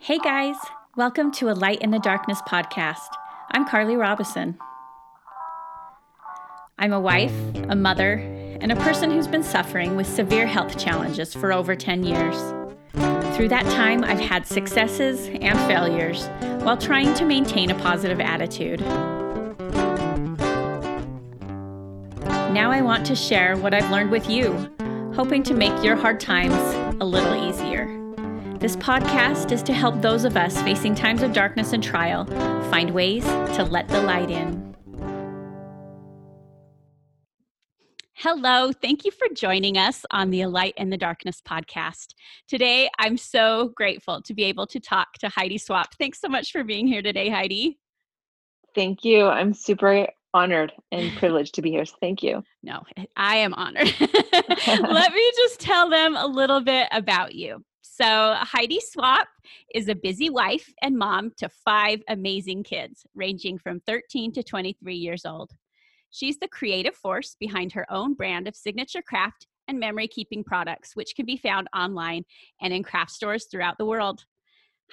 Hey guys, welcome to a Light in the Darkness podcast. I'm Carly Robison. I'm a wife, a mother, and a person who's been suffering with severe health challenges for over 10 years. Through that time, I've had successes and failures while trying to maintain a positive attitude. Now I want to share what I've learned with you, hoping to make your hard times a little easier. This podcast is to help those of us facing times of darkness and trial find ways to let the light in. Hello, thank you for joining us on the Light in the Darkness podcast. Today, I'm so grateful to be able to talk to Heidi Swapp. Thanks so much for being here today, Heidi. Thank you. I'm super honored and privileged to be here. So thank you. No, I am honored. Let me just tell them a little bit about you. So, Heidi Swapp is a busy wife and mom to five amazing kids, ranging from 13 to 23 years old. She's the creative force behind her own brand of signature craft and memory keeping products, which can be found online and in craft stores throughout the world.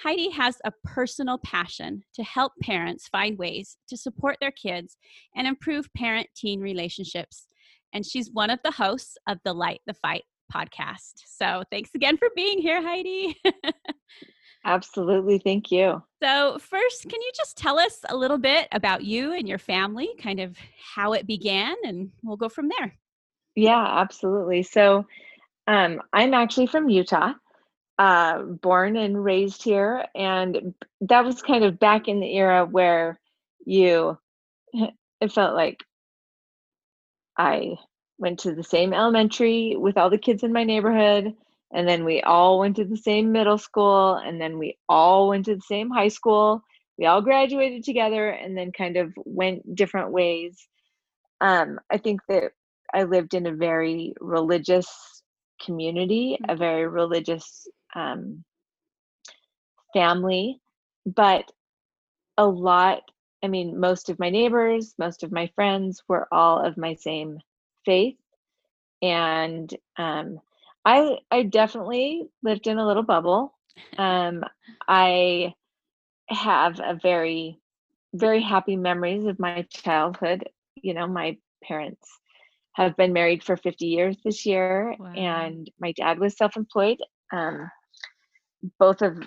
Heidi has a personal passion to help parents find ways to support their kids and improve parent teen relationships. And she's one of the hosts of the Light the Fight podcast. So thanks again for being here, Heidi. Absolutely. Thank you. So, first, can you just tell us a little bit about you and your family, kind of how it began, and we'll go from there? Yeah, absolutely. So, um, I'm actually from Utah, uh, born and raised here. And that was kind of back in the era where you, it felt like I went to the same elementary with all the kids in my neighborhood and then we all went to the same middle school and then we all went to the same high school we all graduated together and then kind of went different ways um, i think that i lived in a very religious community a mm-hmm. very religious um, family but a lot i mean most of my neighbors most of my friends were all of my same faith. And um, i i definitely lived in a little bubble. Um, i have a very very happy memories of my childhood. You know my parents have been married for 50 years this year wow. and my dad was self-employed. Um, both of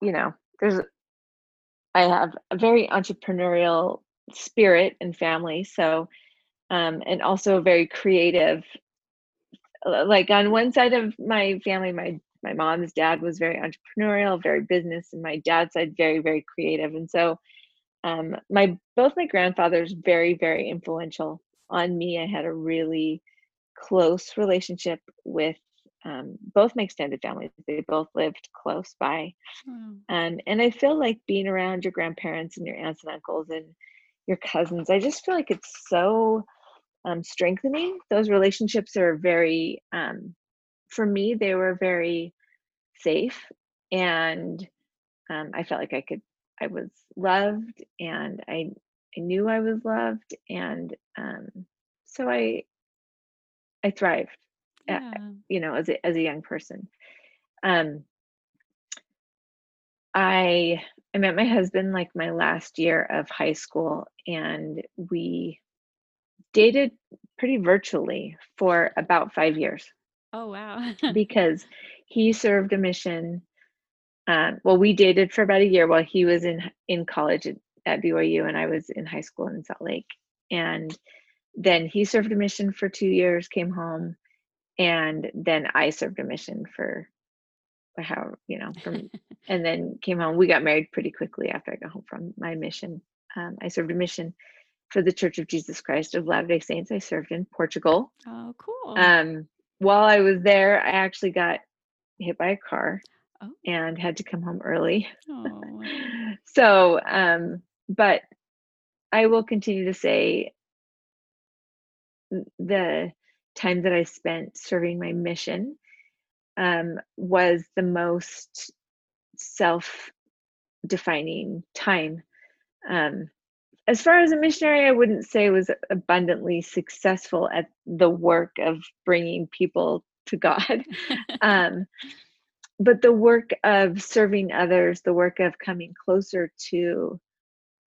you know there's i have a very entrepreneurial spirit and family. So um, and also very creative. Like on one side of my family, my my mom's dad was very entrepreneurial, very business, and my dad's side very very creative. And so, um, my both my grandfathers very very influential on me. I had a really close relationship with um, both my extended families. They both lived close by, mm. um, and I feel like being around your grandparents and your aunts and uncles and your cousins. I just feel like it's so um, strengthening. Those relationships are very, um, for me, they were very safe, and um, I felt like I could, I was loved, and I, I knew I was loved, and um, so I, I thrived, yeah. at, you know, as a as a young person. Um, I I met my husband like my last year of high school, and we dated pretty virtually for about five years. Oh, wow. because he served a mission. Uh, well, we dated for about a year while he was in in college at, at BYU and I was in high school in Salt Lake. And then he served a mission for two years, came home, and then I served a mission for how you know from and then came home. We got married pretty quickly after I got home from my mission. Um, I served a mission for the Church of Jesus Christ of Latter day Saints. I served in Portugal. Oh, cool. Um, while I was there, I actually got hit by a car oh. and had to come home early. Oh. so, um, but I will continue to say the time that I spent serving my mission um, was the most self defining time. Um, as far as a missionary, I wouldn't say was abundantly successful at the work of bringing people to God. um, but the work of serving others, the work of coming closer to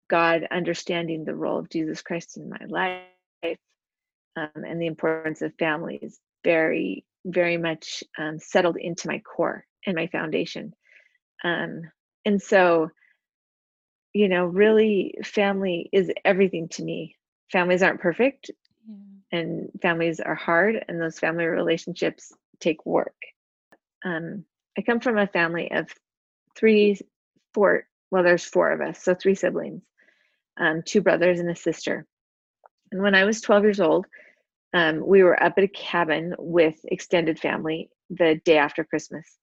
God, understanding the role of Jesus Christ in my life, um, and the importance of families, very, very much um, settled into my core and my foundation. Um, and so, you know, really, family is everything to me. Families aren't perfect, yeah. and families are hard, and those family relationships take work. Um, I come from a family of three, four, well, there's four of us, so three siblings, um, two brothers and a sister. And when I was 12 years old, um, we were up at a cabin with extended family the day after Christmas.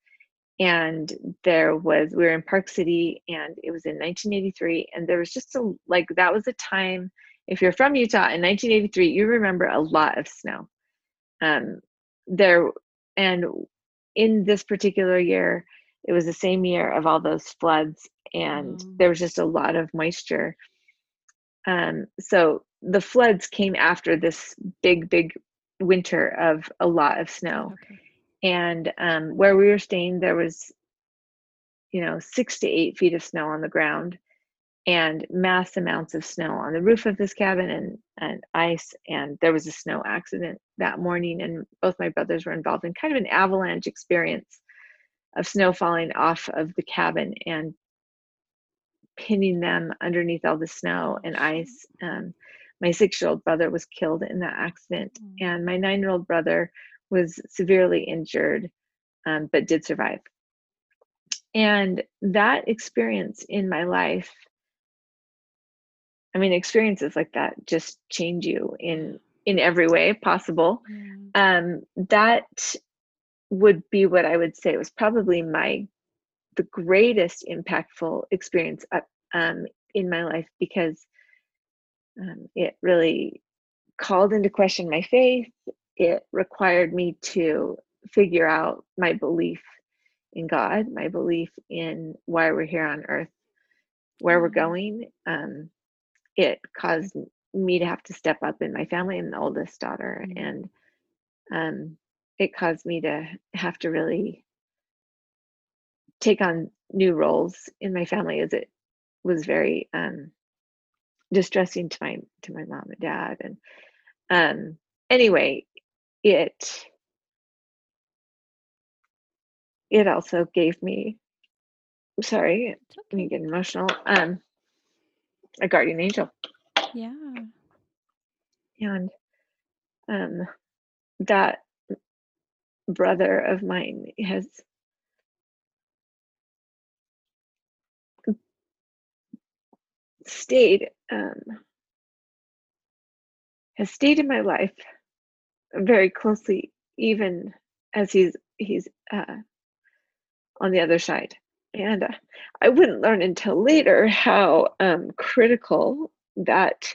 And there was, we were in Park City and it was in 1983. And there was just a, like, that was a time, if you're from Utah in 1983, you remember a lot of snow. Um, there, and in this particular year, it was the same year of all those floods, and mm. there was just a lot of moisture. Um, so the floods came after this big, big winter of a lot of snow. Okay. And um, where we were staying, there was, you know, six to eight feet of snow on the ground and mass amounts of snow on the roof of this cabin and, and ice. And there was a snow accident that morning, and both my brothers were involved in kind of an avalanche experience of snow falling off of the cabin and pinning them underneath all the snow and ice. Um, my six year old brother was killed in that accident, mm. and my nine year old brother was severely injured um, but did survive. And that experience in my life I mean, experiences like that just change you in in every way possible. Um, that would be what I would say was probably my the greatest impactful experience uh, um, in my life because um, it really called into question my faith. It required me to figure out my belief in God, my belief in why we're here on earth, where we're mm. going, um, it caused me to have to step up in my family. I'm the oldest daughter, mm-hmm. and um, it caused me to have to really take on new roles in my family as it was very um, distressing to my to my mom and dad and um anyway it it also gave me sorry okay. me get emotional um a guardian angel. Yeah. And um, that brother of mine has stayed um, has stayed in my life very closely even as he's he's uh, on the other side and uh, I wouldn't learn until later how um, critical that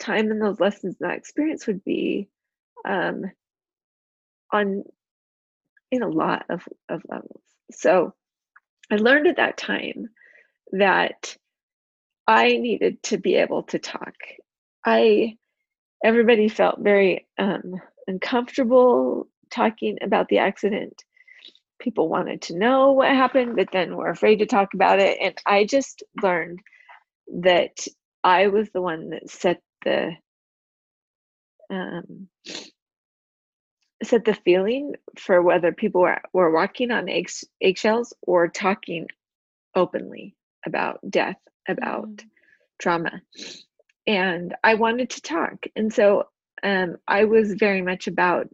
time and those lessons and that experience would be um, on in a lot of, of levels. So I learned at that time that I needed to be able to talk. I everybody felt very um, uncomfortable talking about the accident people wanted to know what happened, but then were afraid to talk about it. And I just learned that I was the one that set the um, set the feeling for whether people were, were walking on egg, eggshells or talking openly about death, about mm. trauma. And I wanted to talk. And so um, I was very much about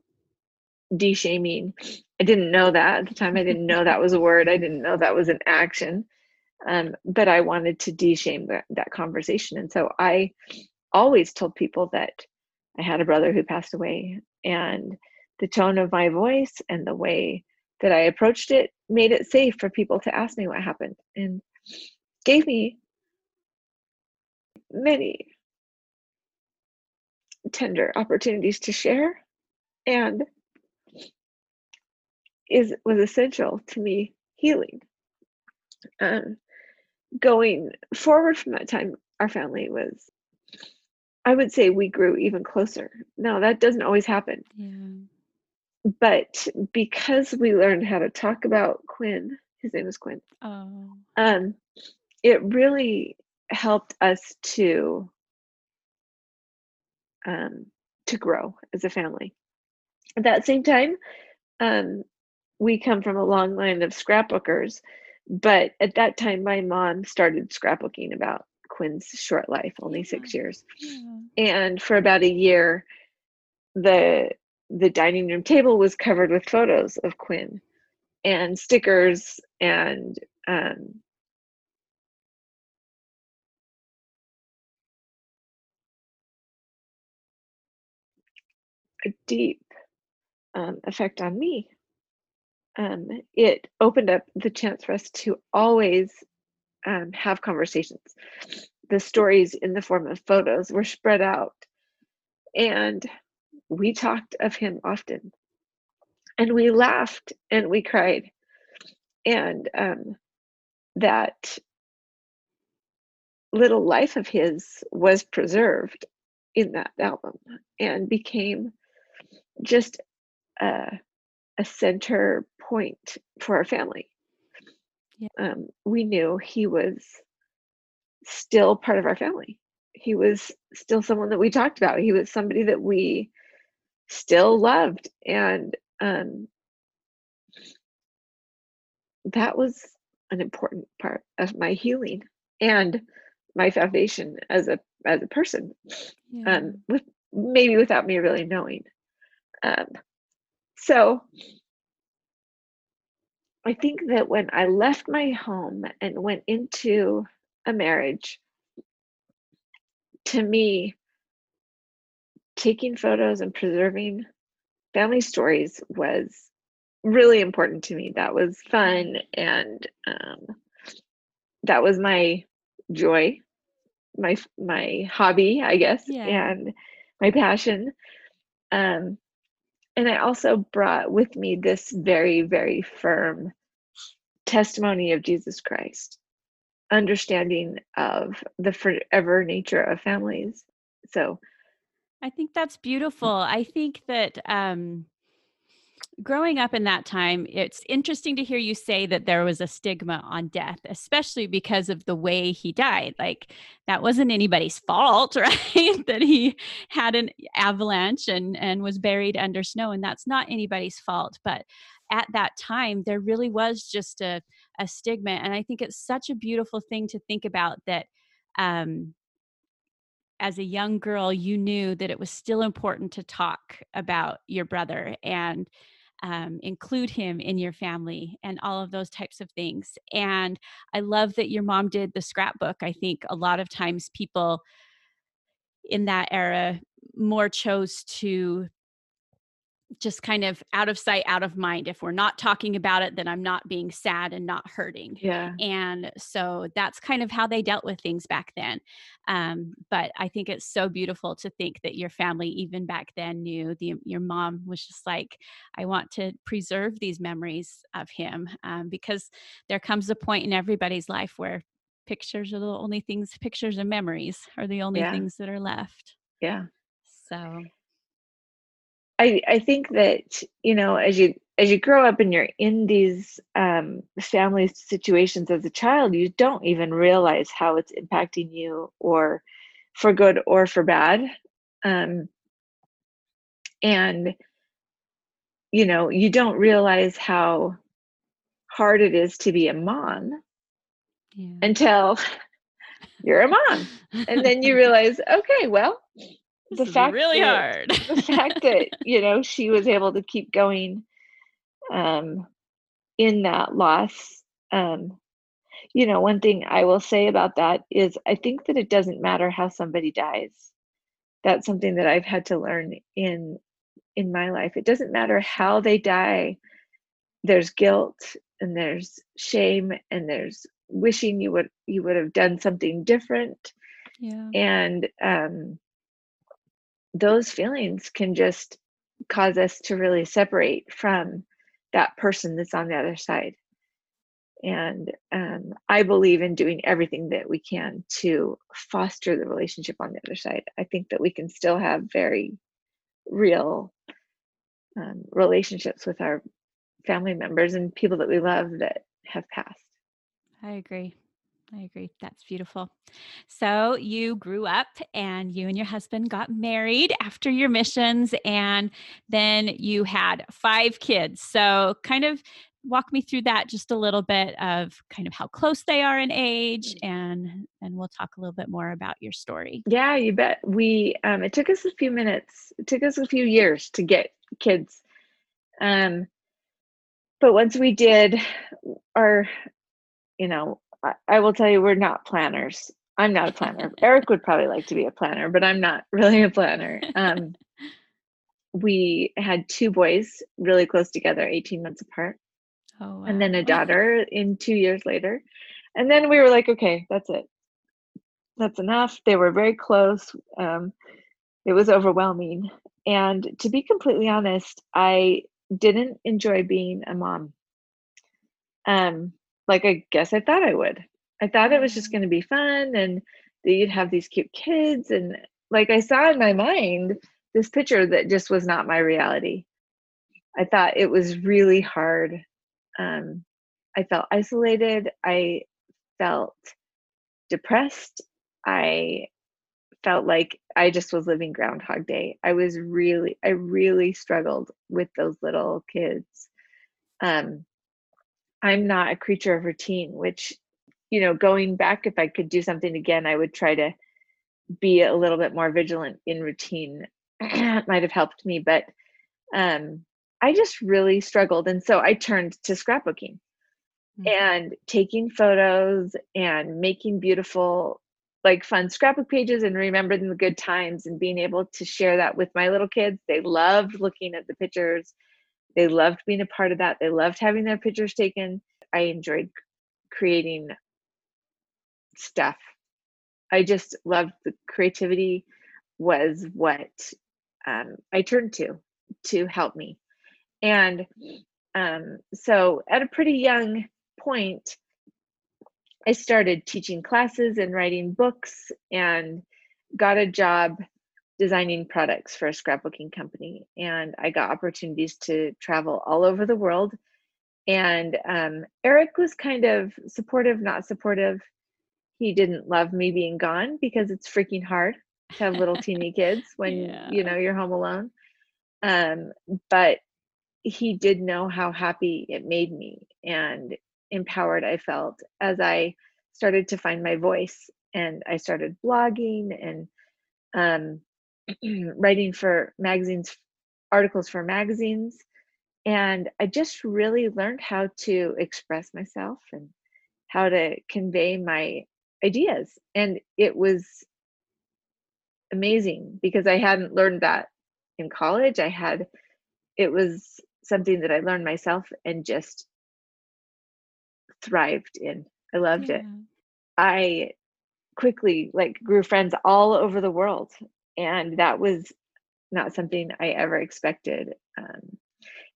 de-shaming i didn't know that at the time i didn't know that was a word i didn't know that was an action um, but i wanted to de-shame that, that conversation and so i always told people that i had a brother who passed away and the tone of my voice and the way that i approached it made it safe for people to ask me what happened and gave me many tender opportunities to share and is was essential to me healing. Um, going forward from that time, our family was, I would say, we grew even closer. Now that doesn't always happen. Yeah. but because we learned how to talk about Quinn, his name is Quinn. Oh. Um, it really helped us to um, to grow as a family. At that same time, um, we come from a long line of scrapbookers, but at that time, my mom started scrapbooking about Quinn's short life, only six years, Yeah. and for about a year, the the dining room table was covered with photos of Quinn and stickers and um, a deep um, effect on me. Um, it opened up the chance for us to always um, have conversations. The stories in the form of photos were spread out, and we talked of him often. And we laughed and we cried. And um, that little life of his was preserved in that album and became just a, a center point for our family. Yeah. Um, we knew he was still part of our family. He was still someone that we talked about. He was somebody that we still loved. And um, that was an important part of my healing and my foundation as a as a person Yeah. um, with maybe without me really knowing. Um, so I think that when I left my home and went into a marriage, to me, taking photos and preserving family stories was really important to me. That was fun and um, that was my joy, my my hobby, I guess, Yeah. and my passion. Um, and I also brought with me this very, very firm testimony of Jesus Christ, understanding of the forever nature of families. So, I think that's beautiful. I think that um, growing up in that time, it's interesting to hear you say that there was a stigma on death, especially because of the way he died. Like that wasn't anybody's fault, right? that he had an avalanche and and was buried under snow, and that's not anybody's fault. But at that time, there really was just a a stigma, and I think it's such a beautiful thing to think about that. Um, as a young girl, you knew that it was still important to talk about your brother and um, include him in your family and all of those types of things. And I love that your mom did the scrapbook. I think a lot of times people in that era more chose to just kind of out of sight, out of mind. If we're not talking about it, then I'm not being sad and not hurting. yeah, And so that's kind of how they dealt with things back then. Um, but I think it's so beautiful to think that your family, even back then, knew the your mom was just like, I want to preserve these memories of him um, because there comes a point in everybody's life where pictures are the only things, pictures and memories are the only Yeah. things that are left. yeah. So I I think that you know as you as you grow up and you're in these um, family situations as a child, you don't even realize how it's impacting you, or for good or for bad. Um, and you know you don't realize how hard it is to be a mom yeah. until you're a mom, and then you realize, okay, well, the fact really that- hard. the fact that you know she was able to keep going um in that loss um you know one thing i will say about that is i think that it doesn't matter how somebody dies that's something that i've had to learn in in my life it doesn't matter how they die there's guilt and there's shame and there's wishing you would you would have done something different yeah. and um those feelings can just cause us to really separate from that person that's on the other side and um, i believe in doing everything that we can to foster the relationship on the other side i think that we can still have very real um, relationships with our family members and people that we love that have passed. I agree. I agree. That's beautiful. So, you grew up and you and your husband got married after your missions, and then you had five kids. So, kind of walk me through that just a little bit of kind of how close they are in age mm. and and we'll talk a little bit more about your story yeah you bet we um it took us a few minutes it took us a few years to get kids um but once we did our you know I, I will tell you we're not planners i'm not a planner eric would probably like to be a planner but i'm not really a planner um we had two boys really close together 18 months apart Oh, wow. and then a daughter in two years later. And then we were like, okay, that's it. That's enough. They were very close. Um, it was overwhelming. And to be completely honest, I didn't enjoy being a mom. Um, like I guess I thought I would. I thought it was just going to be fun and that you'd have these cute kids. And like I saw in my mind this picture that just was not my reality. I thought it was really hard um, I felt isolated. I felt depressed. I felt like I just was living Groundhog Day. I was really, I really struggled with those little kids. Um, I'm not a creature of routine, which, you know, going back, if I could do something again, I would try to be a little bit more vigilant in routine. might have helped me, but um, I just really struggled. And so I turned to scrapbooking mm-hmm. and taking photos and making beautiful, like fun scrapbook pages and remembering the good times and being able to share that with my little kids. They loved looking at the pictures. They loved being a part of that. They loved having their pictures taken. I enjoyed creating stuff. I just loved the creativity was what um, I turned to to help me and um, so at a pretty young point, I started teaching classes and writing books and got a job designing products for a scrapbooking company. And I got opportunities to travel all over the world. And um, Eric was kind of supportive, not supportive. He didn't love me being gone because it's freaking hard to have little teeny kids when yeah. you know you're home alone. Um, but he did know how happy it made me and empowered I felt as I started to find my voice and I started blogging and um, writing for magazines, articles for magazines. And I just really learned how to express myself and how to convey my ideas. And it was amazing because I hadn't learned that in college. I had, it was something that I learned myself and just thrived in. I loved yeah. it. I quickly like grew friends all over the world and that was not something I ever expected. Um,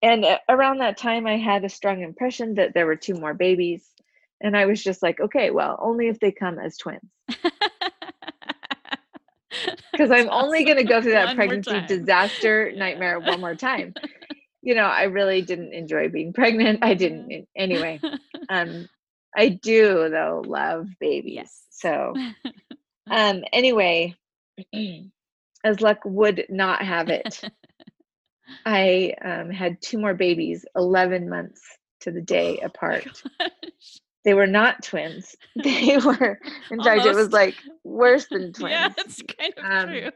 and around that time, I had a strong impression that there were two more babies. And I was just like, okay, well, only if they come as twins. Because I'm only going to go through that pregnancy disaster nightmare one more time you know, I really didn't enjoy being pregnant. I didn't anyway. Um, I do though love babies. Yes. So, um, anyway, as luck would not have it, I um, had two more babies, 11 months to the day oh apart. They were not twins. They were, in Almost. fact, it was like worse than twins. Yeah, it's kind of um, true.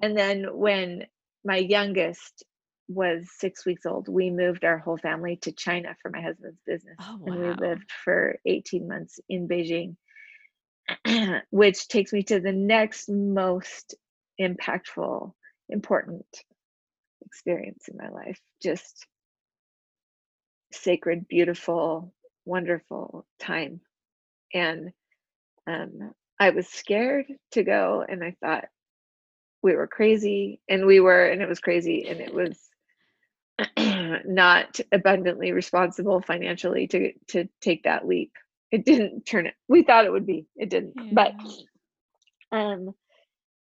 And then when my youngest was six weeks old, we moved our whole family to China for my husband's business. Oh, wow. And we lived for 18 months in Beijing, which takes me to the next most impactful, important experience in my life. Just sacred, beautiful, wonderful time. And um, I was scared to go, and I thought we were crazy, and we were, and it was crazy, and it was not abundantly responsible financially to to take that leap. It didn't turn it. We thought it would be. It didn't. Yeah. But um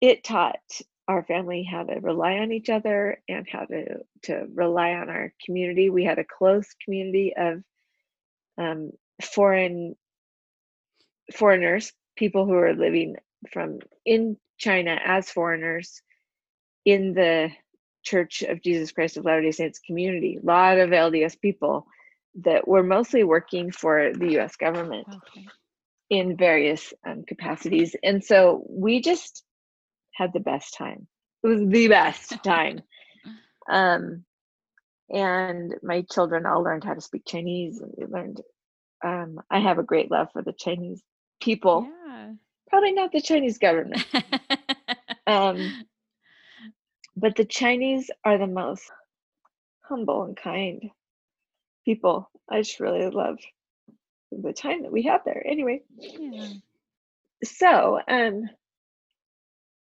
it taught our family how to rely on each other and how to to rely on our community. We had a close community of um, foreign foreigners, people who are living from in China as foreigners in the Church of Jesus Christ of Latter-day Saints community. A lot of LDS people that were mostly working for the US government okay. in various um, capacities. And so we just had the best time. It was the best time. Um, and my children all learned how to speak Chinese and we learned um, I have a great love for the Chinese people. Yeah. Probably not the Chinese government. um, but the Chinese are the most humble and kind people. I just really love the time that we had there. Anyway, yeah. so um,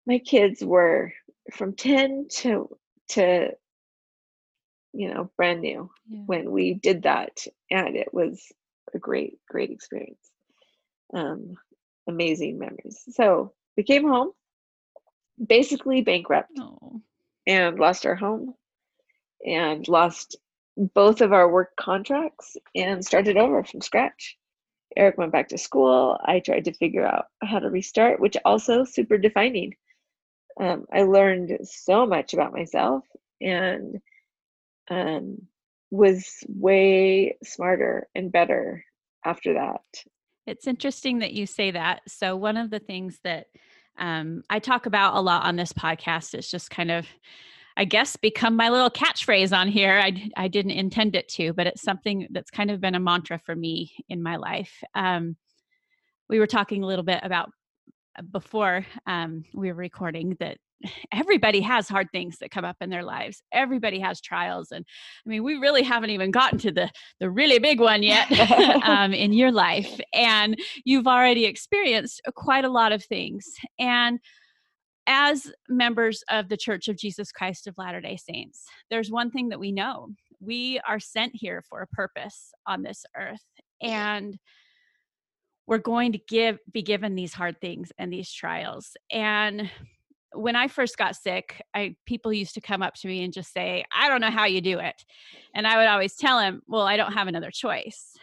my kids were from 10 to to you know brand new yeah. when we did that and it was a great great experience um amazing memories so we came home basically bankrupt oh. and lost our home and lost both of our work contracts and started over from scratch. Eric went back to school. I tried to figure out how to restart, which also super defining. Um, I learned so much about myself and um, was way smarter and better after that. It's interesting that you say that. So, one of the things that um, I talk about a lot on this podcast is just kind of I guess, become my little catchphrase on here. I, I didn't intend it to, but it's something that's kind of been a mantra for me in my life. Um, we were talking a little bit about uh, before um, we were recording that everybody has hard things that come up in their lives everybody has trials and i mean we really haven't even gotten to the the really big one yet um, in your life and you've already experienced quite a lot of things and as members of the Church of Jesus Christ of Latter day Saints, there's one thing that we know we are sent here for a purpose on this earth. And we're going to give be given these hard things and these trials and when i first got sick i people used to come up to me and just say i don't know how you do it and i would always tell them well i don't have another choice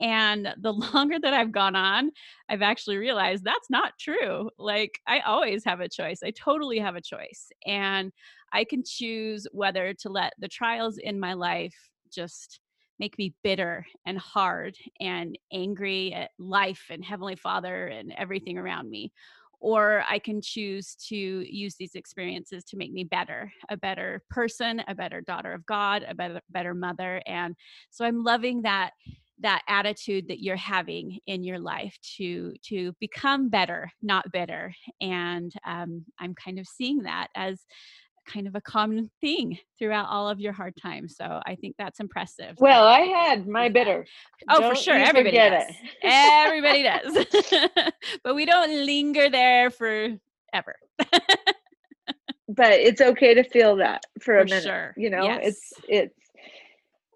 and the longer that I've gone on, I've actually realized that's not true. Like, I always have a choice. I totally have a choice. And I can choose whether to let the trials in my life just make me bitter and hard and angry at life and Heavenly Father and everything around me. Or I can choose to use these experiences to make me better, a better person, a better daughter of God, a better, better mother. And so I'm loving that that attitude that you're having in your life to to become better not bitter and um, i'm kind of seeing that as kind of a common thing throughout all of your hard times so i think that's impressive well i had my bitter oh don't for sure everybody does it. everybody does but we don't linger there forever but it's okay to feel that for, for a minute sure. you know yes. it's it's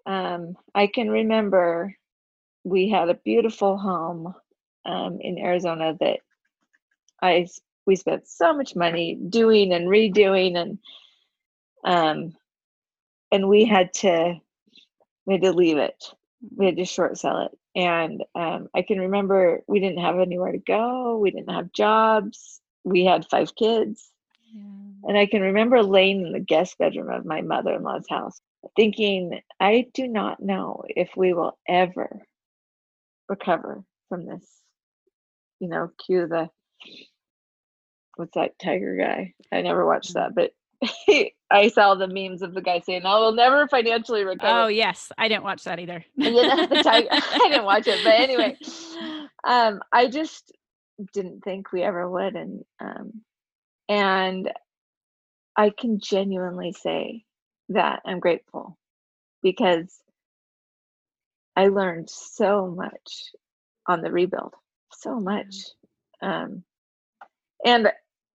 um i can remember we had a beautiful home um, in Arizona that I we spent so much money doing and redoing and um and we had to we had to leave it. We had to short sell it. And um, i can remember we didn't have anywhere to go. We didn't have jobs. We had five kids. Yeah. and i can remember laying in the guest bedroom of my mother-in-law's house thinking i do not know if we will ever recover from this. You know, cue the what's that tiger guy? I never watched that, but I saw the memes of the guy saying, "I will never financially recover." Oh yes, I didn't watch that either. you know, the tiger. I didn't watch it, but anyway, um, I just didn't think we ever would, and um, and I can genuinely say that I'm grateful because I learned so much on the rebuild, so much. Um, and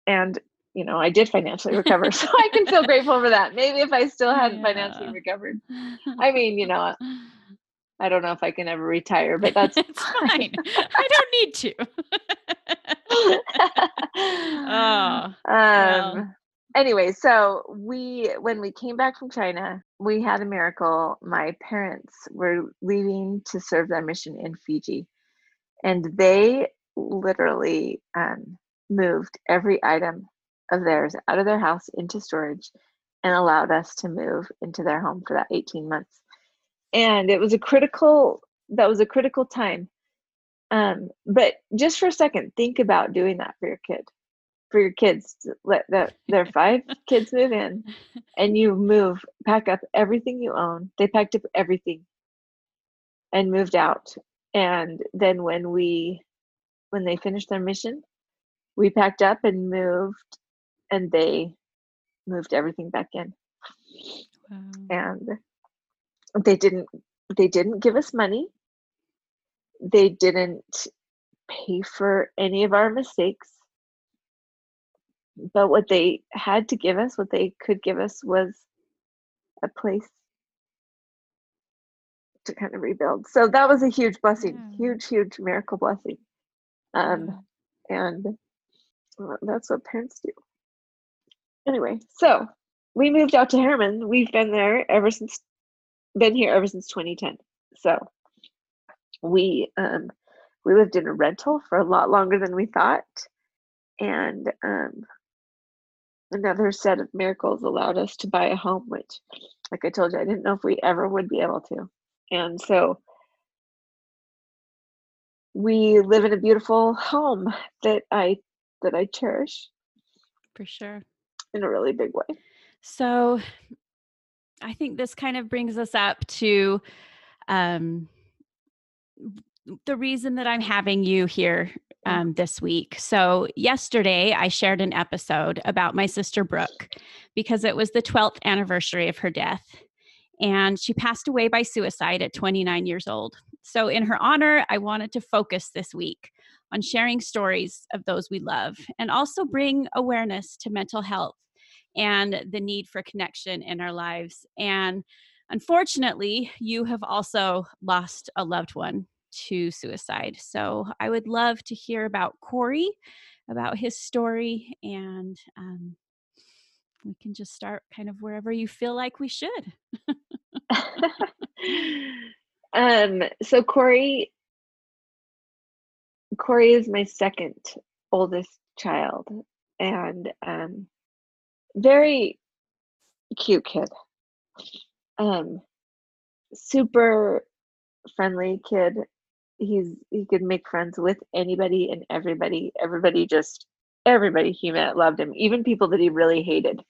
and you know, I did financially recover, so I can feel grateful for that. Maybe if I still hadn't yeah. financially recovered, I mean, you know, I don't know if I can ever retire, but that's fine. I don't need to. oh, um, well. Anyway, so we when we came back from China, we had a miracle. My parents were leaving to serve their mission in Fiji, and they literally um, moved every item of theirs out of their house into storage and allowed us to move into their home for that 18 months. And it was a critical that was a critical time. Um, but just for a second, think about doing that for your kid for your kids let that their five kids move in and you move pack up everything you own. They packed up everything and moved out. And then when we when they finished their mission we packed up and moved and they moved everything back in. Wow. and they didn't they didn't give us money. They didn't pay for any of our mistakes but what they had to give us, what they could give us, was a place to kind of rebuild. So that was a huge blessing, yeah. huge, huge miracle blessing. Um, and well, that's what parents do. Anyway, so we moved out to Herriman. We've been there ever since, been here ever since 2010. So we um, we lived in a rental for a lot longer than we thought, and um, another set of miracles allowed us to buy a home, which, like I told you, I didn't know if we ever would be able to. And so we live in a beautiful home that I that I cherish. For sure. In a really big way. So I think this kind of brings us up to um the reason that I'm having you here. Um, this week. So, yesterday I shared an episode about my sister Brooke because it was the 12th anniversary of her death. And she passed away by suicide at 29 years old. So, in her honor, I wanted to focus this week on sharing stories of those we love and also bring awareness to mental health and the need for connection in our lives. And unfortunately, you have also lost a loved one to suicide. So I would love to hear about Cory, about his story, and um, we can just start kind of wherever you feel like we should. um, so Cory, Cory is my second oldest child, and um, very cute kid. Um, super friendly kid he's he could make friends with anybody and everybody. Everybody just everybody he met loved him. Even people that he really hated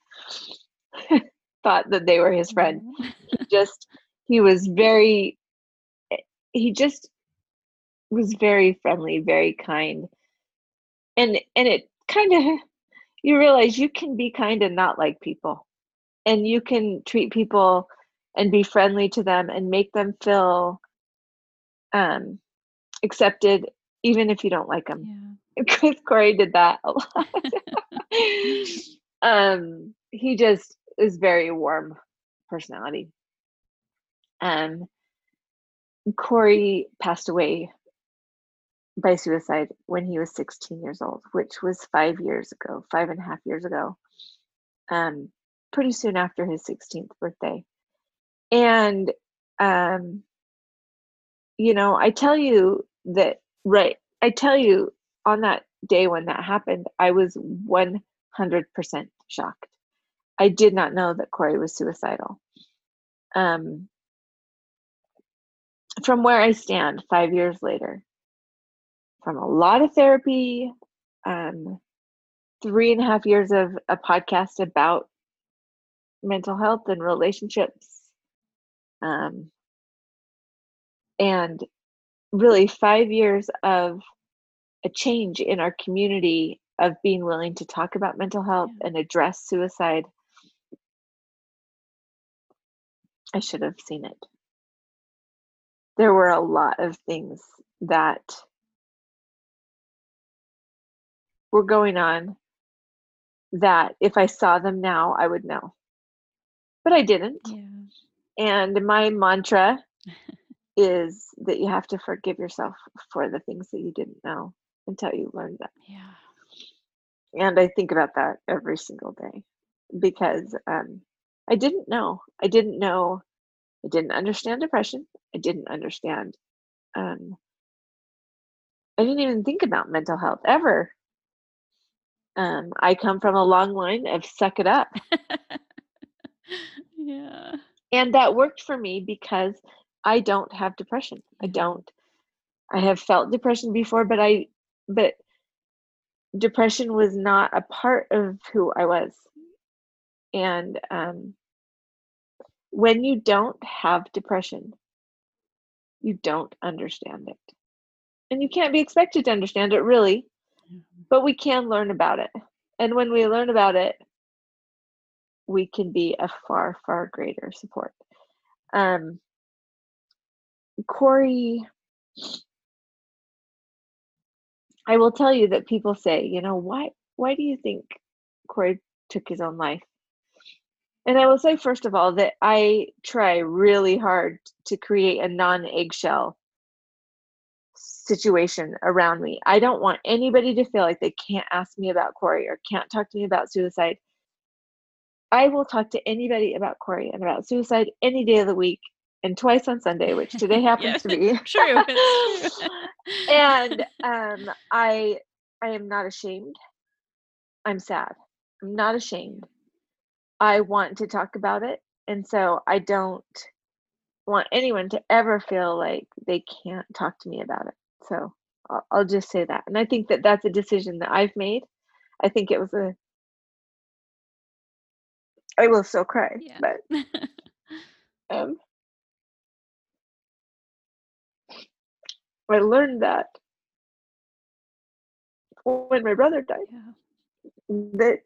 thought that they were his friend. He just he was very eh, he just was very friendly, very kind. And and it kind of you realize you can be kind and not like people. And you can treat people and be friendly to them and make them feel um accepted even if you don't like them. Yeah. Because Cory did that a lot. um, he just is very warm personality. Um, Cory passed away by suicide when he was 16 years old, which was five years ago, five and a half years ago. Um, pretty soon after his 16th birthday. And um, you know, I tell you that right. I tell you on that day when that happened i was 100% shocked. I did not know that cory was suicidal. Um, from where i stand five years later from a lot of therapy um, three and a half years of a podcast about mental health and relationships um, and really five years of a change in our community of being willing to talk about mental health yeah. and address suicide. I should have seen it. There were a lot of things that were going on that if I saw them now, I would know. But I didn't. Yeah. And my mantra is that you have to forgive yourself for the things that you didn't know until you learned them. Yeah. And I think about that every single day. because um, I didn't know. I didn't know. I didn't understand depression. I didn't understand. Um, I didn't even think about mental health ever. Um, I come from a long line of suck it up. yeah. And that worked for me because I don't have depression. I don't. I have felt depression before, but I, but depression was not a part of who I was. And um, when you don't have depression, you don't understand it. And you can't be expected to understand it really, but we can learn about it. And when we learn about it, we can be a far, far greater support. Um, Cory, I will tell you that people say, you know, why why do you think Cory took his own life? And I will say, first of all, that I try really hard to create a non eggshell situation around me. I don't want anybody to feel like they can't ask me about Cory or can't talk to me about suicide. I will talk to anybody about Cory and about suicide any day of the week and twice on Sunday, which today happens yeah, to be true. and um, I I am not ashamed. I'm sad. I'm not ashamed. I want to talk about it, and so I don't want anyone to ever feel like they can't talk to me about it. So I'll, I'll just say that, and I think that that's a decision that I've made. I think it was a. I will still cry, yeah. but um, I learned that when my brother died. Yeah. That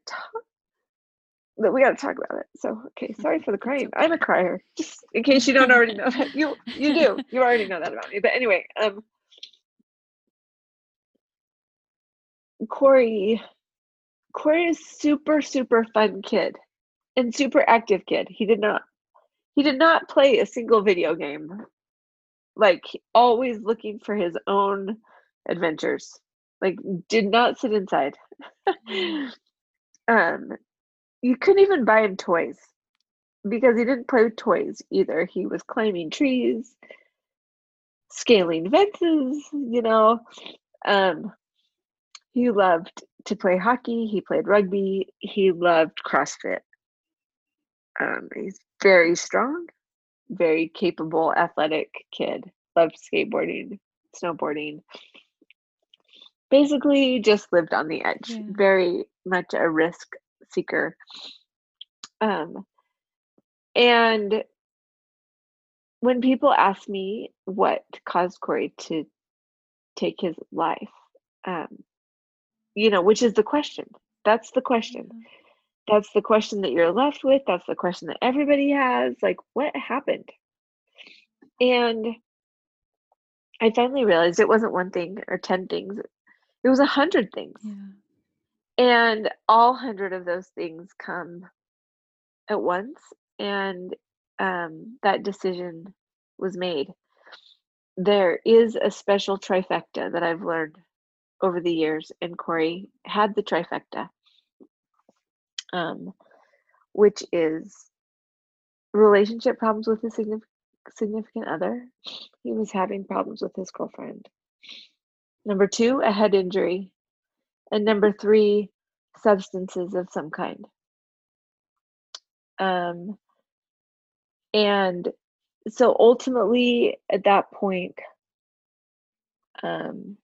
that we got to talk about it. So, okay, sorry for the crying. I'm a crier. Just in case you don't already know that. You you do. You already know that about me. But anyway, um Cory Cory is super super fun kid and super active kid. He did not he did not play a single video game like always looking for his own adventures. Like did not sit inside. Um you couldn't even buy him toys because he didn't play with toys either. He was climbing trees scaling fences you know? Um he loved to play hockey. He played rugby. He loved crossfit. Um he's very strong very capable, athletic kid. Loved skateboarding, snowboarding. Basically, just lived on the edge. Yeah. Very much a risk seeker. Um, and when people ask me what caused Cory to take his life, um, you know, which is the question. That's the question. Yeah that's the question that you're left with that's the question that everybody has like what happened? And i finally realized it wasn't one thing or 10 things it was a hundred things. Yeah. and all hundred of those things come at once and um, that decision was made. There is a special trifecta that i've learned over the years and cory had the trifecta um, which is relationship problems with his significant other. He was having problems with his girlfriend. Number two, a head injury. And number three, substances of some kind. Um, and so ultimately, at that point, um,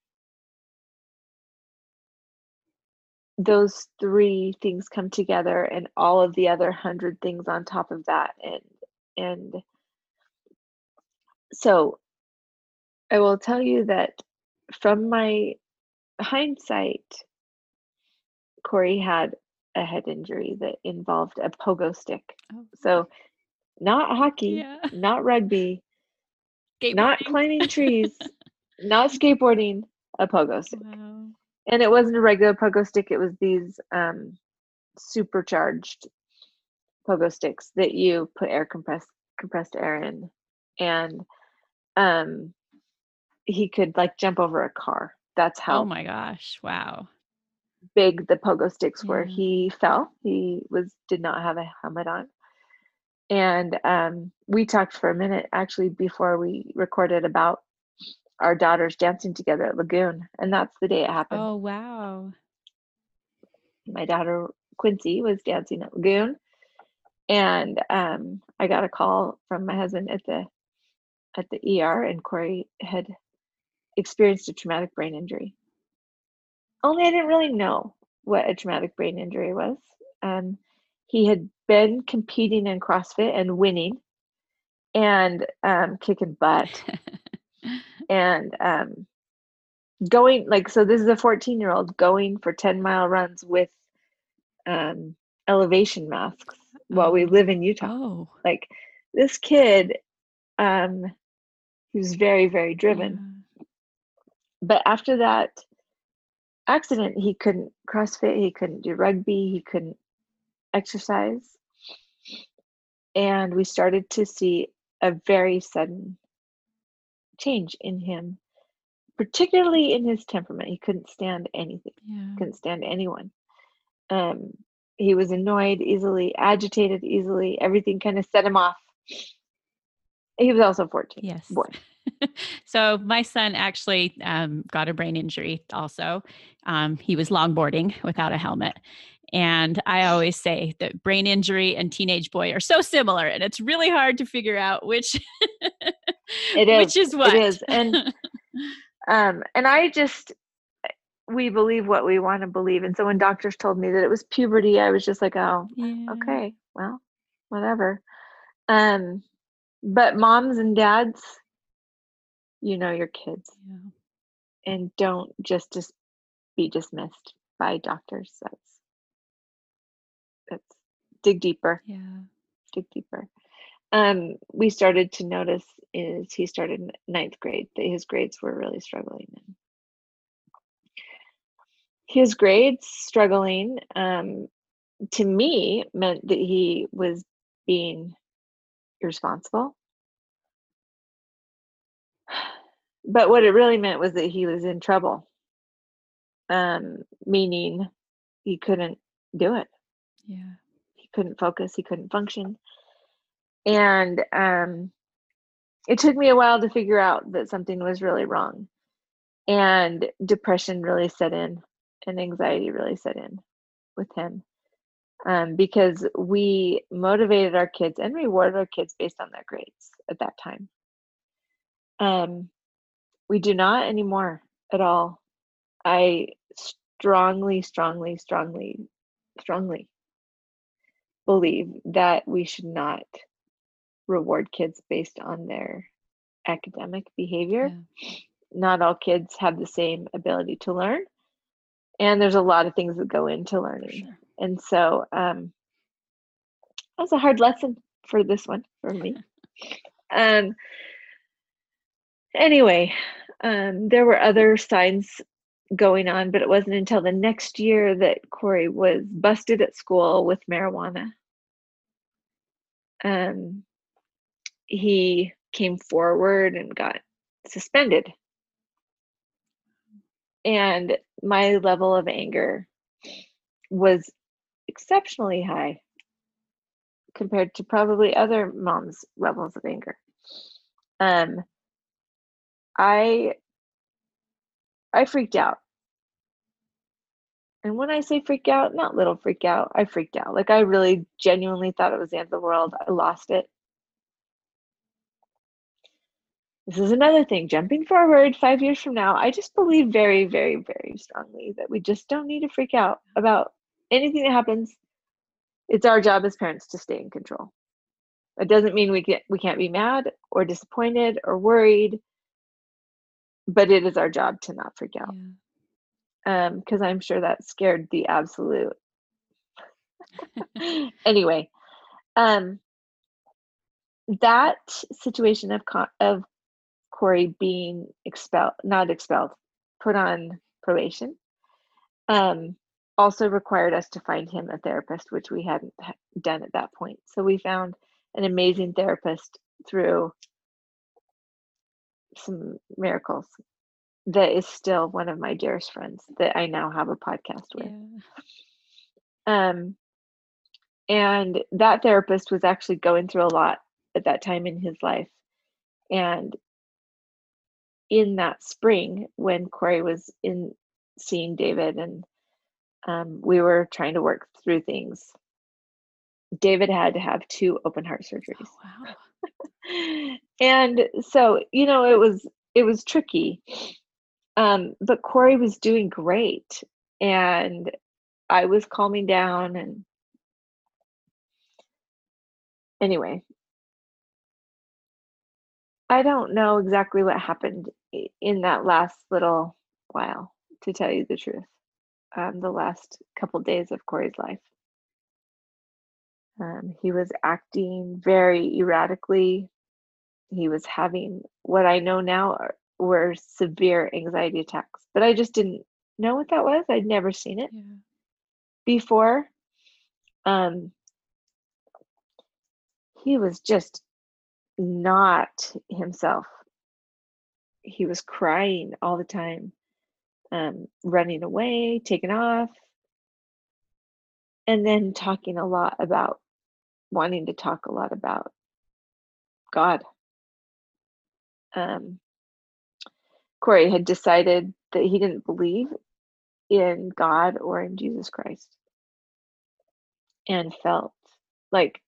those three things come together and all of the other hundred things on top of that and and so i will tell you that from my hindsight cory had a head injury that involved a pogo stick oh. so not hockey yeah. not rugby not climbing trees not skateboarding a pogo stick wow and it wasn't a regular pogo stick it was these um, supercharged pogo sticks that you put air compressed compressed air in and um he could like jump over a car that's how oh my gosh wow big the pogo sticks were. Yeah. He fell. He was did not have a helmet on. And um, we talked for a minute actually before we recorded about our daughters dancing together at Lagoon, and that's the day it happened. Oh, wow. My daughter Quincy was dancing at Lagoon, and um, I got a call from my husband at the at the ER, and Cory had experienced a traumatic brain injury. Only I didn't really know what a traumatic brain injury was. Um, he had been competing in CrossFit and winning, and um, kicking butt, and um, going like so. This is a 14 year old going for 10 mile runs with um, elevation masks while we Oh. live in Utah. Oh. Like this kid, um, he was very very driven but after that accident he couldn't crossfit he couldn't do rugby he couldn't exercise and we started to see a very sudden change in him particularly in his temperament he couldn't stand anything Yeah. couldn't stand anyone um he was annoyed easily agitated easily everything kind of set him off he was also 14 Yes. boy so my son actually um, got a brain injury also. Um, he was longboarding without a helmet. And I always say that brain injury and teenage boy are so similar, and it's really hard to figure out which It is. which is what It is. And um and I just we believe what we want to believe. And so when doctors told me that it was puberty, I was just like, oh, Yeah. okay, well, whatever. Um but moms and dads, you know your kids Yeah. and don't just just be dismissed by doctors. That's that's dig deeper. Yeah. dig deeper. Um, we started to notice is he started ninth grade that his grades were really struggling. His grades struggling um, to me meant that he was being irresponsible. But what it really meant was that he was in trouble, um, meaning he couldn't do it Yeah. Couldn't focus he couldn't function. And um it took me a while to figure out that something was really wrong. And depression really set in and anxiety really set in with him um, because we motivated our kids and rewarded our kids based on their grades at that time. Um, we do not anymore at all. I strongly strongly strongly strongly believe that we should not reward kids based on their academic behavior. Yeah. Not all kids have the same ability to learn, and there's a lot of things that go into learning. Sure. And so, um, that was a hard lesson for this one for me. um, anyway, um, there were other signs going on, but it wasn't until the next year that Cory was busted at school with marijuana. Um, he came forward and got suspended. And my level of anger was exceptionally high compared to probably other moms' levels of anger. Um, I I freaked out. And when I say freak out, not little freak out, I freaked out. Like I really genuinely thought it was the end of the world. I lost it. This is another thing. Jumping forward five years from now, I just believe very, very, very strongly that we just don't need to freak out about anything that happens. It's our job as parents to stay in control. It doesn't mean we get we can't be mad or disappointed or worried, but it is our job to not freak out Yeah. Um because i'm sure that scared the absolute anyway um that situation of co- of cory being expelled not expelled put on probation um also required us to find him a therapist which we hadn't done at that point. So we found an amazing therapist through some miracles that is still one of my dearest friends that I now have a podcast with. Yeah. Um, and that therapist was actually going through a lot at that time in his life. And in that spring, when Cory was in seeing David and um, we were trying to work through things, David had to have two open heart surgeries. Oh, wow. and so, you know, it was it was tricky. Um, but Cory was doing great and I was calming down and anyway, I don't know exactly what happened in that last little while, to tell you the truth. Um, the last couple days of Cory's life. Um, he was acting very erratically. He was having what I know now are, were severe anxiety attacks, but I just didn't know what that was. I'd never seen it yeah. before. Um, he was just not himself. He was crying all the time, um, running away, taking off, and then talking a lot about wanting to talk a lot about God. Um, Cory had decided that he didn't believe in God or in Jesus Christ. And felt like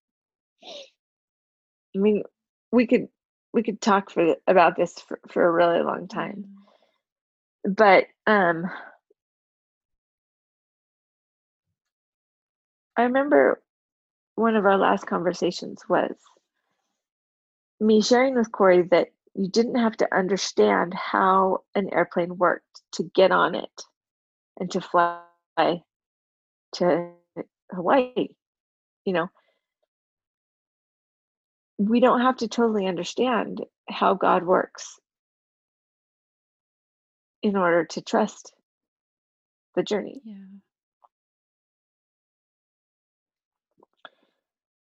I mean we could we could talk for about this for, for a really long time. But um I remember one of our last conversations was me sharing with Cory that you didn't have to understand how an airplane worked to get on it and to fly to Hawaii. You know, we don't have to totally understand how God works in order to trust the journey. Yeah.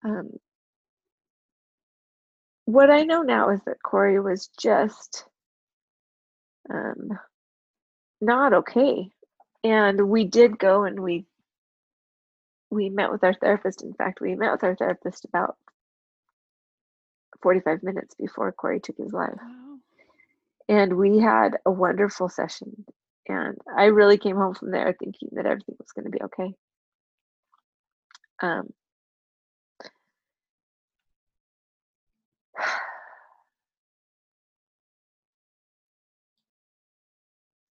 Um, what I know now is that Cory was just um, not okay, and we did go and we we met with our therapist. In fact, we met with our therapist about forty five minutes before Cory took his life, wow. and we had a wonderful session. And I really came home from there thinking that everything was going to be okay. Um,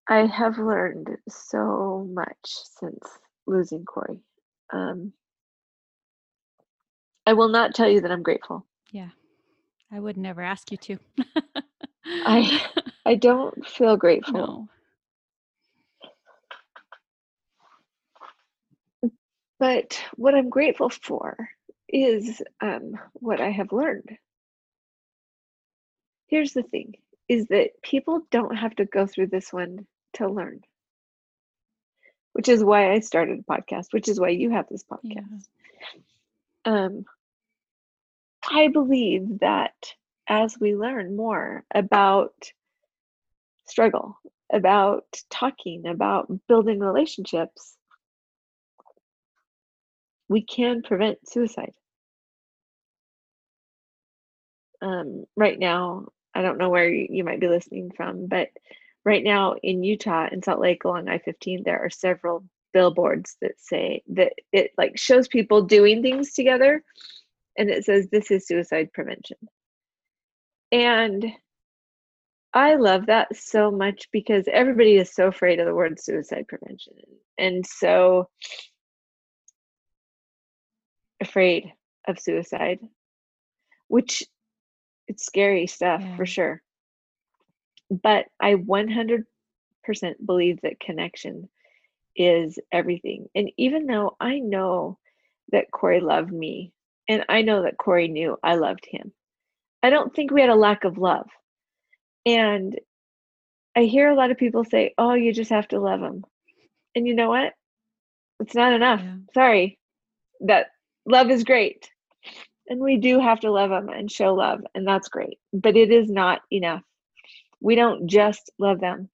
I have learned so much since losing Cory. Um, I will not tell you that I'm grateful. Yeah, I would never ask you to. I I don't feel grateful. No. But what I'm grateful for is um, what I have learned. Here's the thing is that people don't have to go through this one to learn. Which is why i started a podcast which is why you have this podcast. Yeah. um i believe that as we learn more about struggle about talking about building relationships we can prevent suicide. Um, right now i don't know where you might be listening from but right now in Utah, in Salt Lake along I 15, there are several billboards that say that it like shows people doing things together and it says this is suicide prevention. And I love that so much because everybody is so afraid of the word suicide prevention and so afraid of suicide, which it's scary stuff yeah. for sure but I 100% believe that connection is everything. And even though I know that Cory loved me, and I know that Cory knew I loved him, I don't think we had a lack of love. And I hear a lot of people say, oh, you just have to love him. And you know what? It's not enough. Yeah. Sorry. That love is great. And we do have to love him and show love, and that's great. But it is not enough we don't just love them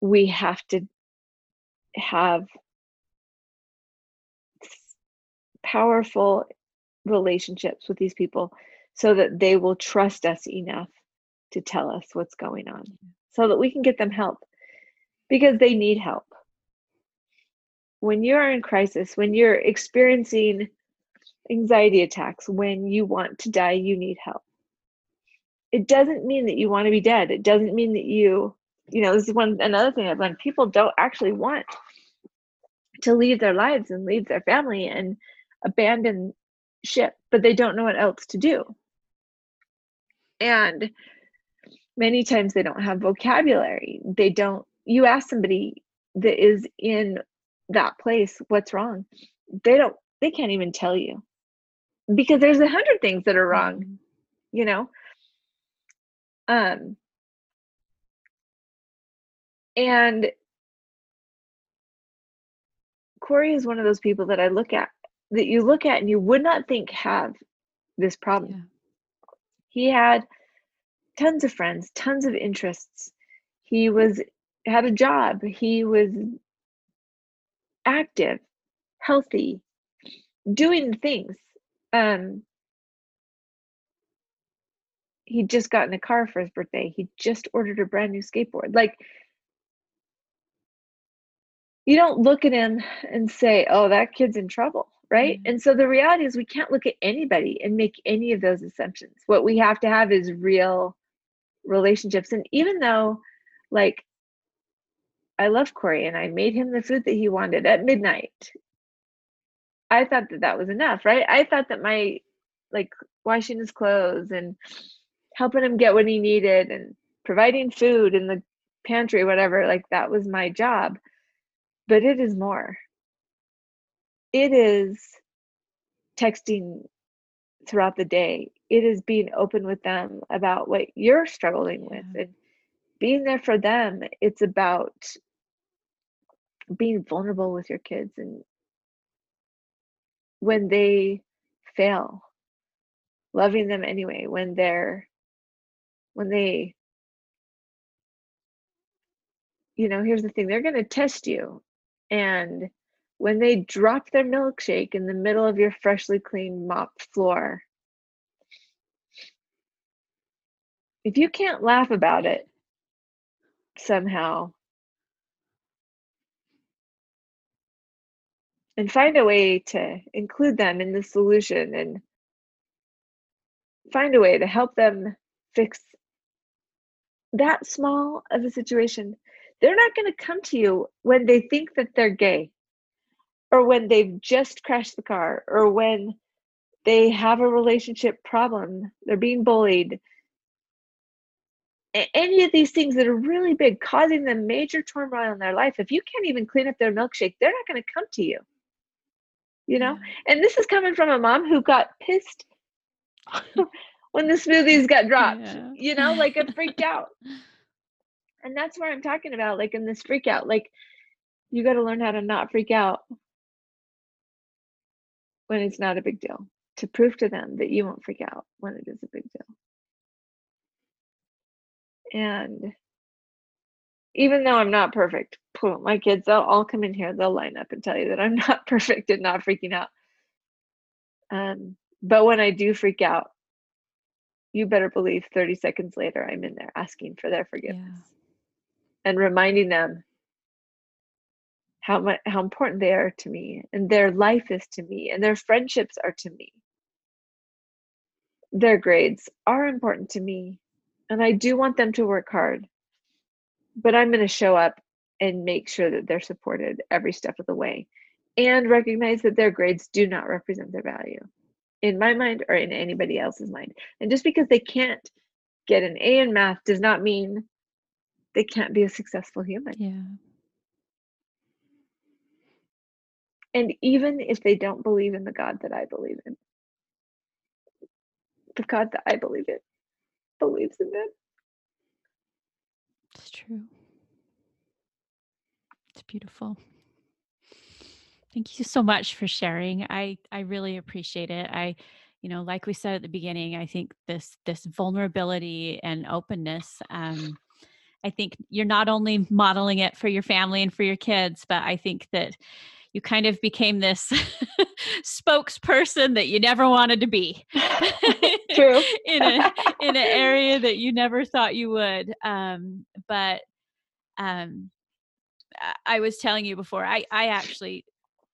we have to have powerful relationships with these people so that they will trust us enough to tell us what's going on so that we can get them help because they need help. When you are in crisis, when you're experiencing anxiety attacks, when you want to die, you need help. It doesn't mean that you want to be dead. It doesn't mean that you, you know, this is one another thing I've learned. People don't actually want to leave their lives and leave their family and abandon ship, but they don't know what else to do. And many times they don't have vocabulary. They don't, you ask somebody that is in that place, what's wrong? They don't, they can't even tell you because there's a hundred things that are wrong, mm-hmm. you know? Um, and Cory is one of those people that I look at that you look at and you would not think have this problem. Yeah. He had tons of friends, tons of interests. He was had a job. He was active, healthy, doing things. Um, he just got in a car for his birthday. He just ordered a brand new skateboard. Like you don't look at him and say, "Oh, that kid's in trouble." right? Mm-hmm. And so the reality is we can't look at anybody and make any of those assumptions. What we have to have is real relationships. And even though, like, I love Cory and I made him the food that he wanted at midnight, I thought that that was enough, right? I thought that my, like, washing his clothes and helping him get what he needed and providing food in the pantry, whatever, like, that was my job. But it is more. It is texting throughout the day. It is being open with them about what you're struggling with and being there for them. It's about being vulnerable with your kids and when they fail loving them anyway when they're when they you know here's the thing they're going to test you and when they drop their milkshake in the middle of your freshly cleaned mopped floor. If you can't laugh about it somehow and find a way to include them in the solution and find a way to help them fix that small of a situation, they're not going to come to you when they think that they're gay or when they've just crashed the car or when they have a relationship problem, they're being bullied. Any of these things that are really big, causing them major turmoil in their life, if you can't even clean up their milkshake, they're not going to come to you. You know? Yeah. And this is coming from a mom who got pissed when the smoothies got dropped, yeah. you know, like it freaked out. And that's where I'm talking about, like in this freak out. Like, you got to learn how to not freak out when it's not a big deal to prove to them that you won't freak out when it is a big deal. And even though I'm not perfect, my kids, they'll all come in here, they'll line up and tell you that I'm not perfect and not freaking out. Um, but when I do freak out, you better believe 30 seconds later, I'm in there asking for their forgiveness. Yeah. and reminding them how much how important they are to me and their life is to me and their friendships are to me. Their grades are important to me and i do want them to work hard but i'm going to show up and make sure that they're supported every step of the way and recognize that their grades do not represent their value in my mind or in anybody else's mind and just because they can't get an a in math does not mean they can't be a successful human yeah And even if they don't believe in the God that I believe in, the God that I believe in believes in them. It's true. It's beautiful. Thank you so much for sharing. I I really appreciate it. I you know, like we said at the beginning, I think this this vulnerability and openness um I think you're not only modeling it for your family and for your kids, but I think that you kind of became this spokesperson that you never wanted to be. True. in a in an area that you never thought you would. Um, but um, I was telling you before, I I actually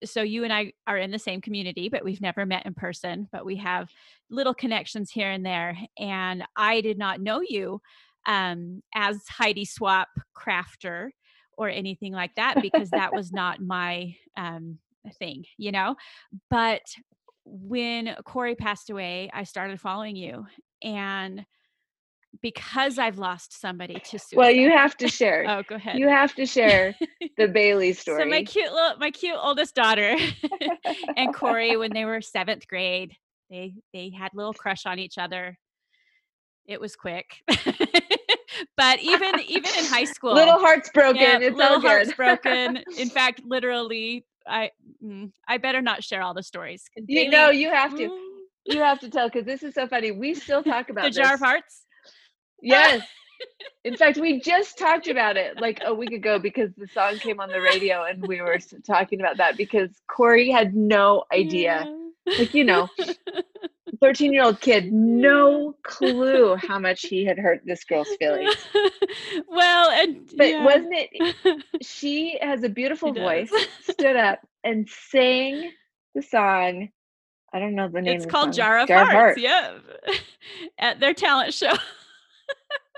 so you and I are in the same community, but we've never met in person, but we have little connections here and there. And I did not know you um, as Heidi Swapp crafter or anything like that because that was not my um, thing, you know. But when Cory passed away, I started following you, and because I've lost somebody to suicide. Well, you have to share. oh, go ahead. You have to share the Bailey story. So my cute little, my cute oldest daughter and Cory, when they were seventh grade, they they had little crush on each other. It was quick. but even even in high school, little hearts broken. Yeah, it's little all hearts broken. In fact, literally, I mm, I better not share all the stories. You know, you have to. Mm. You have to tell because this is so funny. We still talk about the jar of hearts. Yes. In fact, we just talked about it like a week ago because the song came on the radio and we were talking about that because Cory had no idea. Yeah. Like, you know, 13 year old kid, no clue how much he had hurt this girl's feelings. Well, and but yeah. wasn't it? She has a beautiful voice, stood up and sang the song. I don't know the name. It's called Jar of Jar Hearts. Hearts. Yeah, at their talent show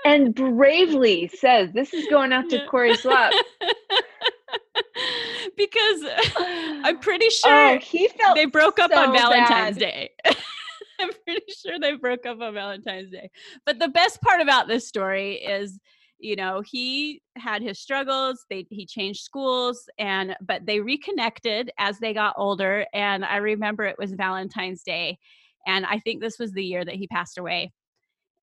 and bravely says, This is going out to Cory Swapp. because I'm pretty oh, sure oh, he felt they broke up so on Valentine's bad. Day. I'm pretty sure they broke up on Valentine's Day. But the best part about this story is, you know, he had his struggles. They he changed schools and but they reconnected as they got older. And I remember it was Valentine's Day. And I think this was the year that he passed away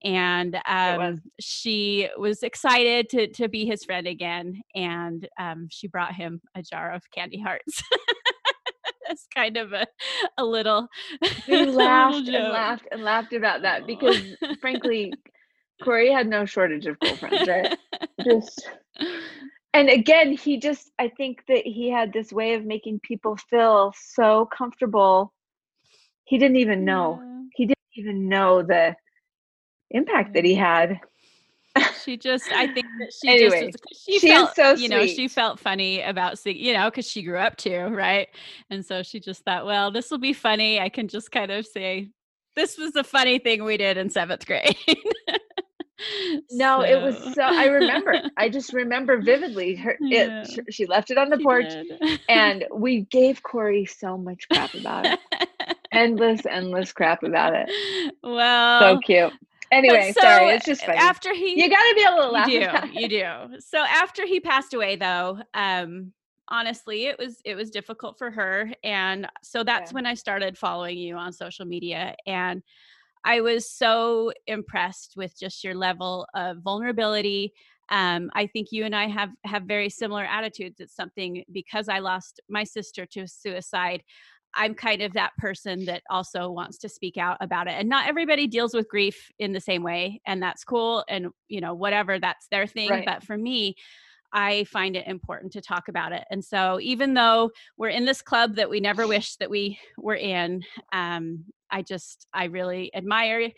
and um, was. she was excited to to be his friend again and um, she brought him a jar of candy hearts. That's kind of a, a little we laughed and laughed and laughed about that because frankly cory had no shortage of girlfriends right? Just and again he just i think that he had this way of making people feel so comfortable. He didn't even know. Yeah. he didn't even know the impact that he mm. had. She just, I think that she anyway, just, she, she felt, so you know, she felt funny about seeing, you know, because she grew up too, right? And so she just thought, well, this will be funny. I can just kind of say, this was a funny thing we did in seventh grade. no, so. it was so. I remember. I just remember vividly. Her, yeah. it, she left it on the she porch, and we gave Cory so much crap about it. endless, endless crap about it. Well, so cute. Anyway, so sorry, it's just funny. After he, you got to be able to laugh. You do, you do. So after he passed away, though, um, honestly, it was it was difficult for her, and so that's when I started following you on social media, and I was so impressed with just your level of vulnerability. Um, I think you and I have have very similar attitudes. It's something because I lost my sister to suicide. I'm kind of that person that also wants to speak out about it. And not everybody deals with grief in the same way, and that's cool. And, you know, whatever, that's their thing. Right. But for me, I find it important to talk about it. And so, even though we're in this club that we never wish that we were in, um, I just, I really admire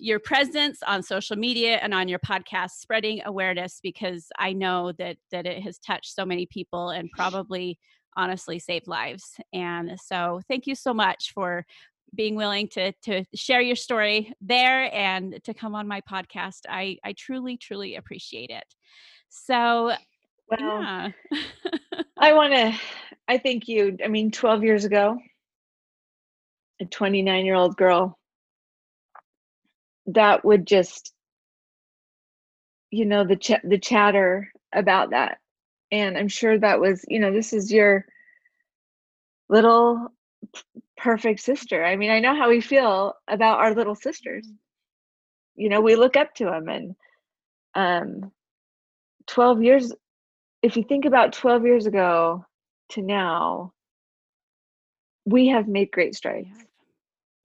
your presence on social media and on your podcast spreading awareness because i know that that it has touched so many people and probably honestly save lives. And so thank you so much for being willing to to share your story there and to come on my podcast. I I truly truly appreciate it. So well, yeah. I want to I thank you. I mean 12 years ago a 29 year old girl that would just you know the ch- the chatter about that and i'm sure that was you know this is your little perfect sister. I mean i know how we feel about our little sisters. You know we look up to them and um 12 years if you think about 12 years ago to now we have made great strides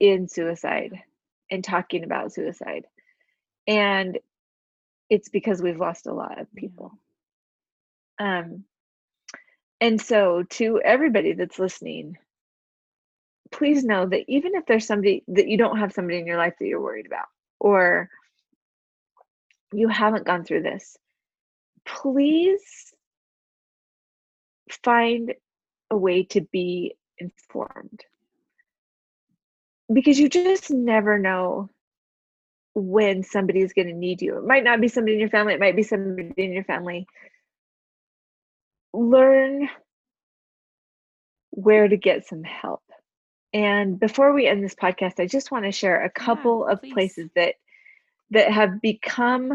in suicide and talking about suicide. And it's because we've lost a lot of people. Um, and so, to everybody that's listening, please know that even if there's somebody that you don't have somebody in your life that you're worried about, or you haven't gone through this, please find a way to be informed because you just never know when somebody is going to need you. It might not be somebody in your family, it might be somebody in your family. Learn where to get some help. And before we end this podcast, I just want to share a couple yeah, of places that that have become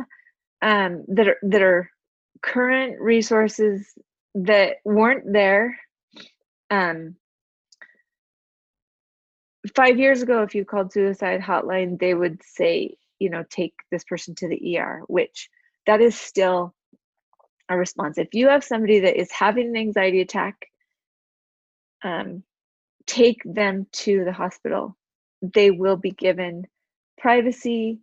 um, that are that are current resources that weren't there um, five years ago if you called suicide hotline they would say you know take this person to the er which that is still a response. If you have somebody that is having an anxiety attack um, take them to the hospital. They will be given privacy.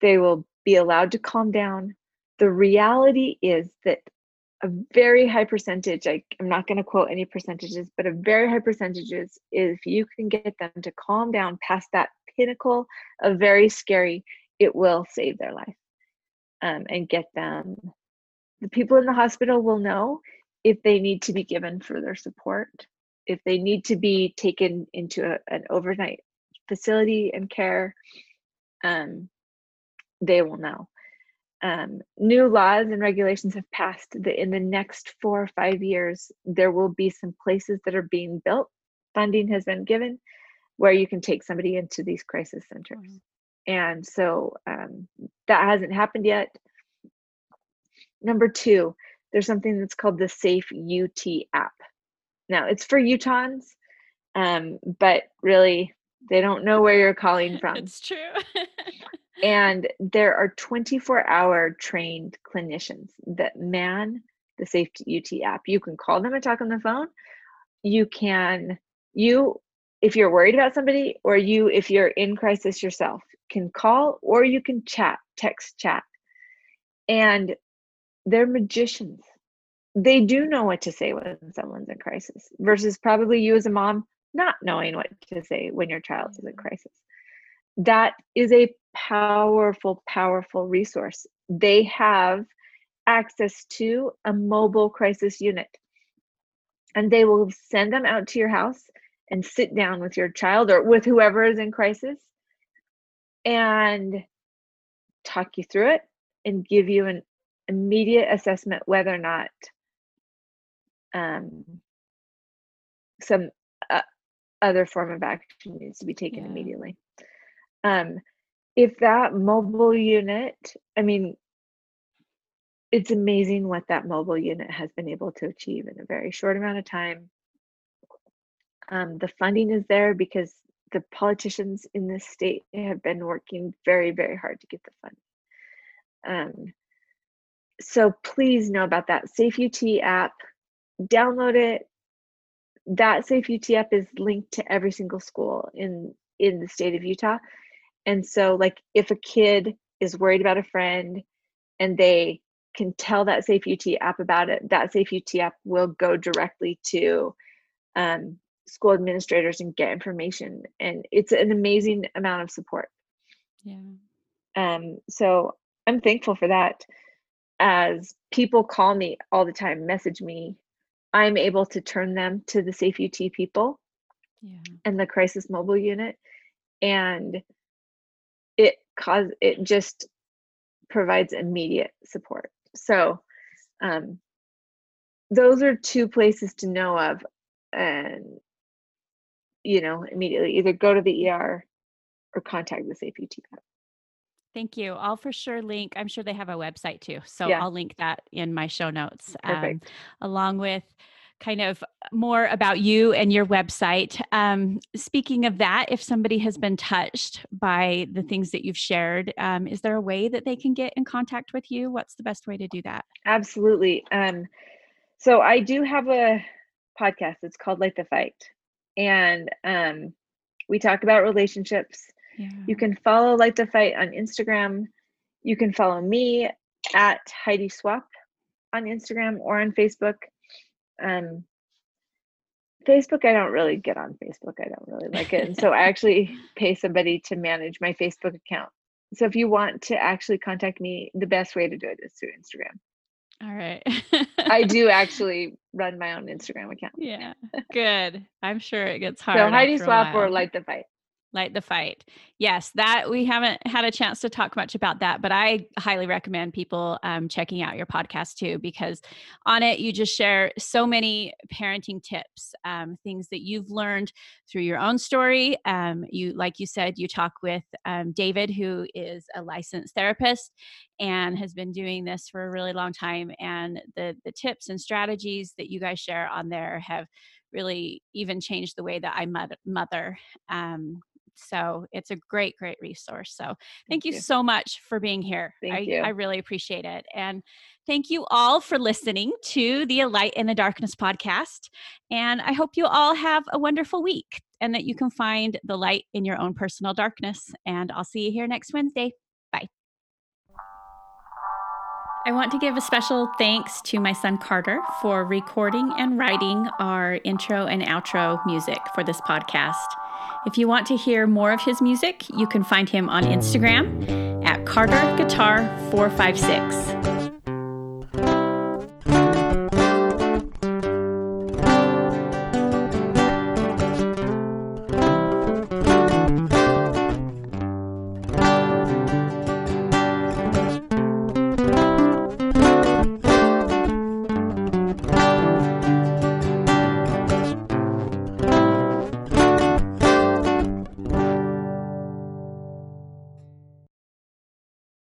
They will be allowed to calm down. The reality is that a very high percentage I, i'm not going to quote any percentages but a very high percentages is if you can get them to calm down past that pinnacle of very scary it will save their life um, and get them the people in the hospital will know if they need to be given further support if they need to be taken into a, an overnight facility and care um, they will know um, new laws and regulations have passed that in the next four or five years, there will be some places that are being built. Funding has been given where you can take somebody into these crisis centers. Mm-hmm. And so um, that hasn't happened yet. Number two, there's something that's called the Safe UT app. Now, it's for Utahns, um, but really, they don't know where you're calling from. It's true. and there are 24 hour trained clinicians that man the Safe ut app you can call them and talk on the phone you can you if you're worried about somebody or you if you're in crisis yourself can call or you can chat text chat and they're magicians. They do know what to say when someone's in crisis versus probably you as a mom not knowing what to say when your child is in mm-hmm. crisis. That is a powerful, powerful resource. They have access to a mobile crisis unit. And they will send them out to your house and sit down with your child or with whoever is in crisis and talk you through it and give you an immediate assessment whether or not um, some uh, other form of action needs to be taken yeah. immediately. Um, if that mobile unit, I mean, it's amazing what that mobile unit has been able to achieve in a very short amount of time. Um, the funding is there because the politicians in this state have been working very, very hard to get the funding. Um, so please know about that Safe UT app. Download it. That Safe UT app is linked to every single school in in the state of Utah. And so, like, if a kid is worried about a friend and they can tell that Safe UT app about it, that Safe UT app will go directly to um, school administrators and get information. And it's an amazing amount of support. Yeah. Um, so I'm thankful for that. As people call me all the time, message me, I'm able to turn them to the Safe UT people yeah. and the crisis mobile unit. And it cause it just provides immediate support so um, those are two places to know of and you know immediately either go to the er or contact the safe ut Thank you. I'll for sure link. I'm sure they have a website too. So yeah. I'll link that in my show notes um, along with kind of more about you and your website. Um, speaking of that, if somebody has been touched by the things that you've shared, um, is there a way that they can get in contact with you? What's the best way to do that? Absolutely. Um, so I do have a podcast. It's called Light the Fight, and um, we talk about relationships. Yeah. You can follow Light the Fight on Instagram. You can follow me at Heidi Swapp on Instagram or on Facebook. Um, Facebook, I don't really get on Facebook. I don't really like it. And so I actually pay somebody to manage my Facebook account. So if you want to actually contact me, the best way to do it is through Instagram. All right. I do actually run my own Instagram account. Yeah. Good. I'm sure it gets hard. So Heidi Swapp or. Light the Fight. Light the fight. Yes, that we haven't had a chance to talk much about that, but I highly recommend people um, checking out your podcast too, because on it you just share so many parenting tips, um, things that you've learned through your own story. Um, you, like you said, you talk with um, David, who is a licensed therapist and has been doing this for a really long time, and the the tips and strategies that you guys share on there have really even changed the way that I mother. mother. Um, so it's a great, great resource. So thank, you, you. so much for being here. Thank I, you. I really appreciate it. And thank you all for listening to the Light in the Darkness podcast. And I hope you all have a wonderful week and that you can find the light in your own personal darkness. And I'll see you here next Wednesday. I want to give a special thanks to my son Carter for recording and writing our intro and outro music for this podcast. If you want to hear more of his music, you can find him on Instagram at Carter Guitar 456.